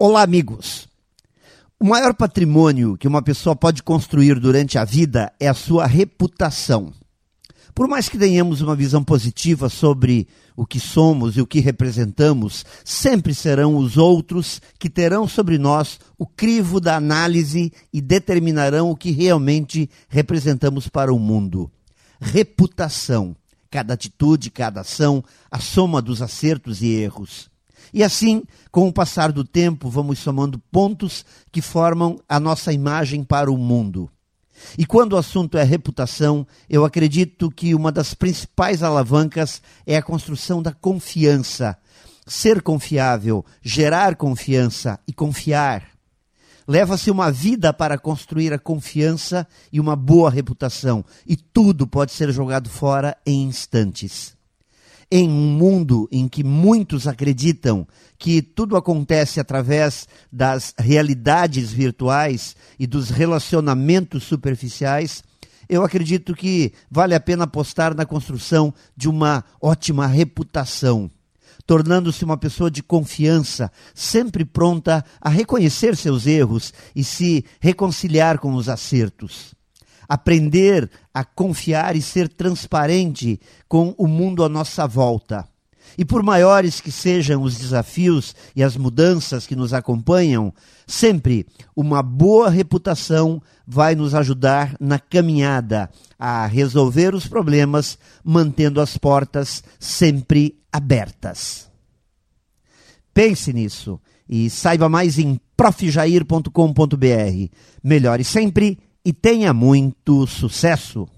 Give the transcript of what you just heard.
Olá, amigos. O maior patrimônio que uma pessoa pode construir durante a vida é a sua reputação. Por mais que tenhamos uma visão positiva sobre o que somos e o que representamos, sempre serão os outros que terão sobre nós o crivo da análise e determinarão o que realmente representamos para o mundo. Reputação. Cada atitude, cada ação, a soma dos acertos e erros. E assim, com o passar do tempo, vamos somando pontos que formam a nossa imagem para o mundo. E quando o assunto é reputação, eu acredito que uma das principais alavancas é a construção da confiança. Ser confiável, gerar confiança e confiar. Leva-se uma vida para construir a confiança e uma boa reputação, e tudo pode ser jogado fora em instantes em um mundo que muitos acreditam que tudo acontece através das realidades virtuais e dos relacionamentos superficiais, eu acredito que vale a pena apostar na construção de uma ótima reputação, tornando-se uma pessoa de confiança, sempre pronta a reconhecer seus erros e se reconciliar com os acertos aprender a confiar e ser transparente com o mundo à nossa volta. E por maiores que sejam os desafios e as mudanças que nos acompanham, sempre uma boa reputação vai nos ajudar na caminhada a resolver os problemas, mantendo as portas sempre abertas. Pense nisso e saiba mais em profjair.com.br. Melhore sempre e tenha muito sucesso!